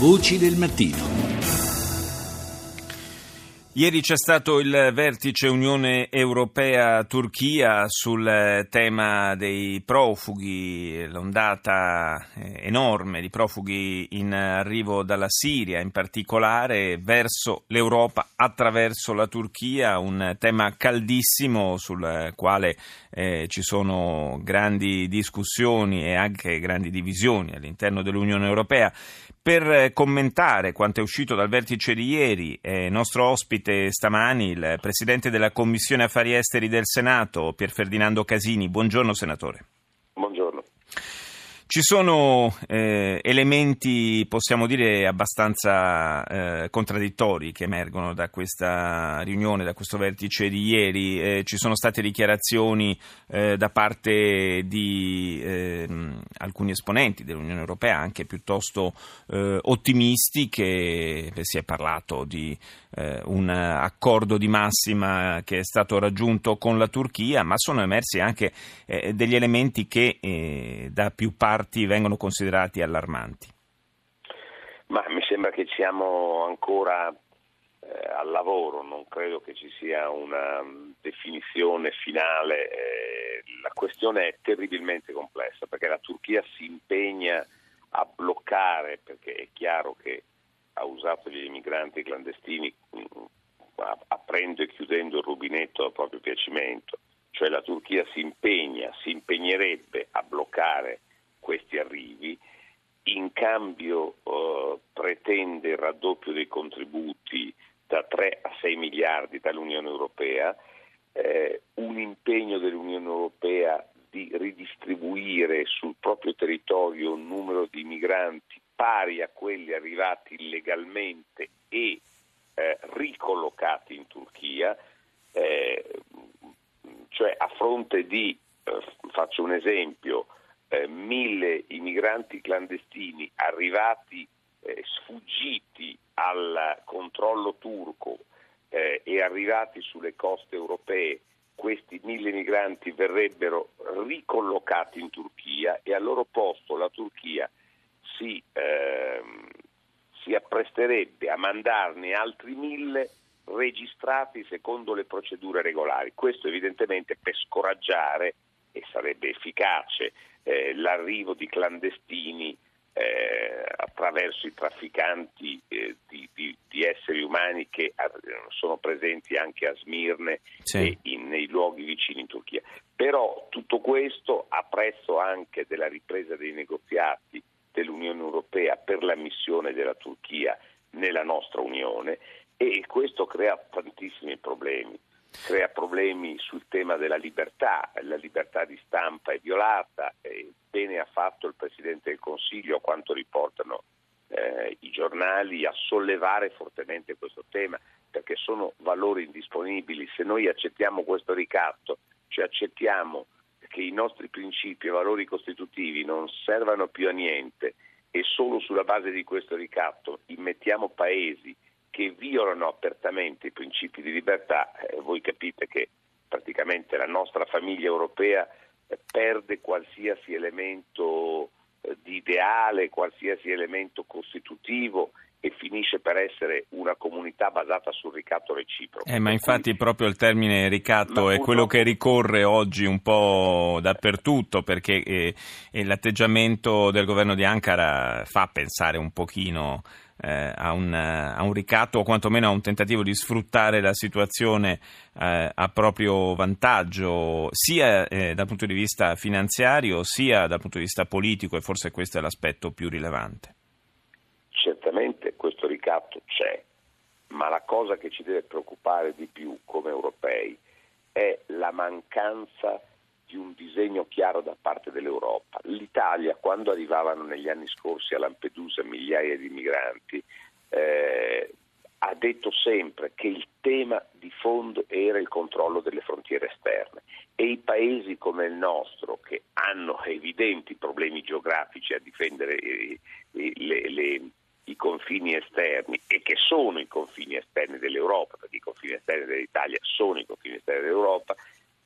Voci del mattino. Ieri c'è stato il vertice Unione Europea-Turchia sul tema dei profughi, l'ondata eh, enorme di profughi in arrivo dalla Siria, in particolare verso l'Europa attraverso la Turchia, un tema caldissimo sul quale eh, ci sono grandi discussioni e anche grandi divisioni all'interno dell'Unione Europea. Per commentare quanto è uscito dal vertice di ieri, è nostro ospite stamani il Presidente della Commissione Affari Esteri del Senato, Pier Ferdinando Casini. Buongiorno Senatore. Ci sono eh, elementi, possiamo dire, abbastanza eh, contraddittori che emergono da questa riunione, da questo vertice di ieri. Eh, ci sono state dichiarazioni eh, da parte di ehm, alcuni esponenti dell'Unione Europea, anche piuttosto eh, ottimisti, che si è parlato di eh, un accordo di massima che è stato raggiunto con la Turchia, ma sono emersi anche degli elementi che da più parti parti vengono considerati allarmanti? Ma mi sembra che siamo ancora eh, al lavoro, non credo che ci sia una mm, definizione finale. Eh, la questione è terribilmente complessa perché la Turchia si impegna a bloccare, perché è chiaro che ha usato gli immigranti clandestini mm, aprendo e chiudendo il rubinetto a proprio piacimento, cioè la Turchia si impegna, si impegnerebbe a bloccare questi arrivi, in cambio eh, pretende il raddoppio dei contributi da 3 a 6 miliardi dall'Unione Europea, eh, un impegno dell'Unione Europea di ridistribuire sul proprio territorio un numero di migranti pari a quelli arrivati illegalmente e eh, ricollocati in Turchia, eh, cioè a fronte di, eh, faccio un esempio, eh, mille immigranti clandestini arrivati eh, sfuggiti al controllo turco eh, e arrivati sulle coste europee, questi mille migranti verrebbero ricollocati in Turchia e al loro posto la Turchia si, ehm, si appresterebbe a mandarne altri mille registrati secondo le procedure regolari. Questo evidentemente per scoraggiare e sarebbe efficace eh, l'arrivo di clandestini eh, attraverso i trafficanti eh, di, di, di, esseri umani che sono presenti anche a Smirne sì. e in, nei luoghi vicini in Turchia. Però tutto questo a prezzo anche della ripresa dei negoziati dell'Unione Europea per l'ammissione della Turchia nella nostra Unione e questo crea tantissimi problemi crea problemi sul tema della libertà, la libertà di stampa è violata, e bene ha fatto il Presidente del Consiglio, a quanto riportano eh, i giornali, a sollevare fortemente questo tema, perché sono valori indisponibili. Se noi accettiamo questo ricatto, cioè accettiamo che i nostri principi e valori costitutivi non servano più a niente e solo sulla base di questo ricatto immettiamo paesi che violano apertamente i principi di libertà, eh, voi capite che praticamente la nostra famiglia europea eh, perde qualsiasi elemento eh, di ideale, qualsiasi elemento costitutivo e finisce per essere una comunità basata sul ricatto reciproco. Eh, ma infatti proprio il termine ricatto è quello che ricorre oggi un po' dappertutto perché eh, l'atteggiamento del governo di Ankara fa pensare un pochino eh, a, un, a, un, ricatto o quantomeno a un tentativo di sfruttare la situazione eh, a proprio vantaggio, sia eh, dal punto di vista finanziario sia dal punto di vista politico e forse questo è l'aspetto più rilevante. Certamente questo ricatto c'è, ma la cosa che ci deve preoccupare di più come europei è la mancanza di un disegno chiaro da parte dell'Europa. L'Italia, quando arrivavano negli anni scorsi a Lampedusa migliaia di migranti, eh, ha detto sempre che il tema di fondo era il controllo delle frontiere esterne e i paesi come il nostro, che hanno evidenti problemi geografici a difendere eh, le, le, i confini esterni e che sono i confini esterni dell'Europa, perché i confini esterni dell'Italia sono i confini esterni dell'Europa,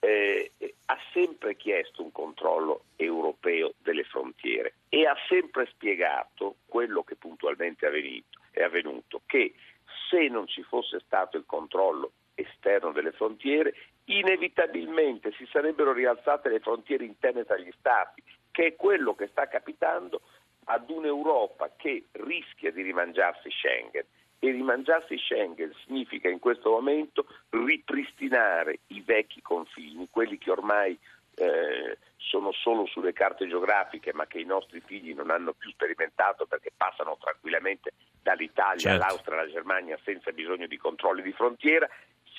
eh, ha sempre chiesto un controllo europeo delle frontiere e ha sempre spiegato quello che puntualmente effettivamente è avvenuto, che se non ci fosse stato il controllo esterno delle frontiere, inevitabilmente si sarebbero rialzate le frontiere interne tra gli Stati, che è quello che sta capitando ad un'Europa che rischia di rimangiarsi Schengen. E rimangiarsi Schengen significa in questo momento ripristinare i vecchi confini, quelli che ormai eh, sono solo sulle carte geografiche ma che i nostri figli non hanno più sperimentato perché passano tranquillamente dall'Italia certo. all'Austria alla Germania senza bisogno di controlli di frontiera,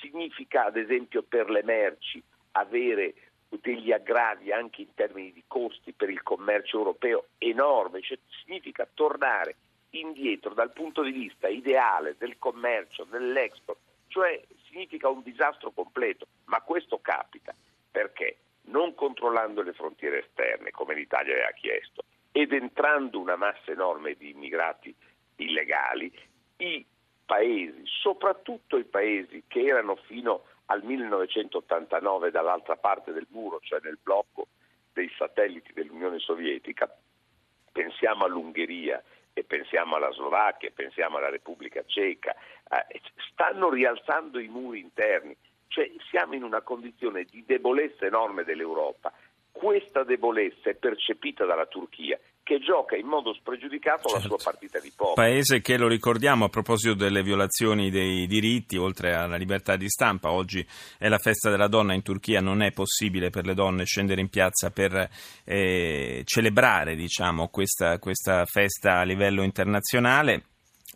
significa ad esempio per le merci avere degli aggravi anche in termini di costi per il commercio europeo enorme, cioè significa tornare indietro dal punto di vista ideale del commercio, dell'export, cioè significa un disastro completo, ma questo capita perché non controllando le frontiere esterne come l'Italia aveva chiesto ed entrando una massa enorme di immigrati illegali, i paesi, soprattutto i paesi che erano fino al 1989 dall'altra parte del muro, cioè nel blocco dei satelliti dell'Unione Sovietica, pensiamo all'Ungheria e pensiamo alla Slovacchia, pensiamo alla Repubblica Ceca, eh, stanno rialzando i muri interni, cioè siamo in una condizione di debolezza enorme dell'Europa. Questa debolezza è percepita dalla Turchia che gioca in modo spregiudicato certo. la sua partita di poker. Paese che, lo ricordiamo, a proposito delle violazioni dei diritti, oltre alla libertà di stampa, oggi è la festa della donna in Turchia, non è possibile per le donne scendere in piazza per eh, celebrare diciamo, questa, questa, festa a livello internazionale.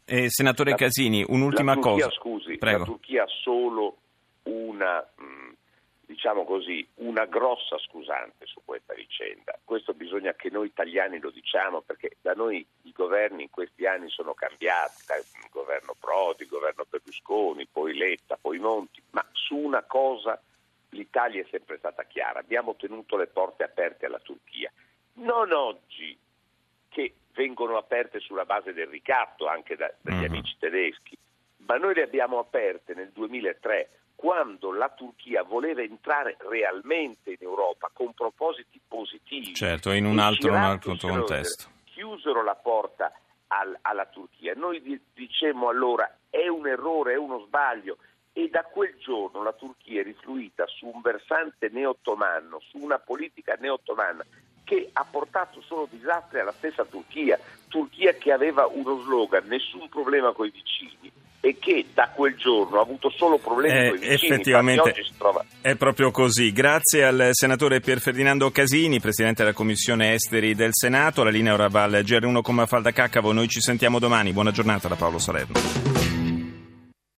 Eh, senatore la, Casini, un'ultima la Turchia, cosa. Scusi, Prego. la Turchia ha solo una... Mh, diciamo così, una grossa scusante su questa vicenda. Questo bisogna che noi italiani lo diciamo perché da noi i governi in questi anni sono cambiati, il governo Prodi, il governo Berlusconi, poi Letta, poi Monti, ma su una cosa l'Italia è sempre stata chiara, abbiamo tenuto le porte aperte alla Turchia. Non oggi che vengono aperte sulla base del ricatto anche da, dagli mm-hmm. amici tedeschi, ma noi le abbiamo aperte nel 2003 quando la Turchia voleva entrare realmente in Europa con propositi positivi. Certo, in un altro, un altro contesto. Chiusero la porta al, alla Turchia. Noi dicemmo allora è un errore, è uno sbaglio e da quel giorno la Turchia è rifluita su un versante neo-ottomano, su una politica neo-ottomana che ha portato solo disastri alla stessa Turchia, Turchia che aveva uno slogan, nessun problema con i vicini, e che da quel giorno ha avuto solo problemi eh, con i vicini. Effettivamente è proprio così. Grazie al senatore Pier Ferdinando Casini, presidente della Commissione Esteri del Senato. La linea ora va al GR1 come Falda Caccavo. Noi ci sentiamo domani. Buona giornata da Paolo Salerno.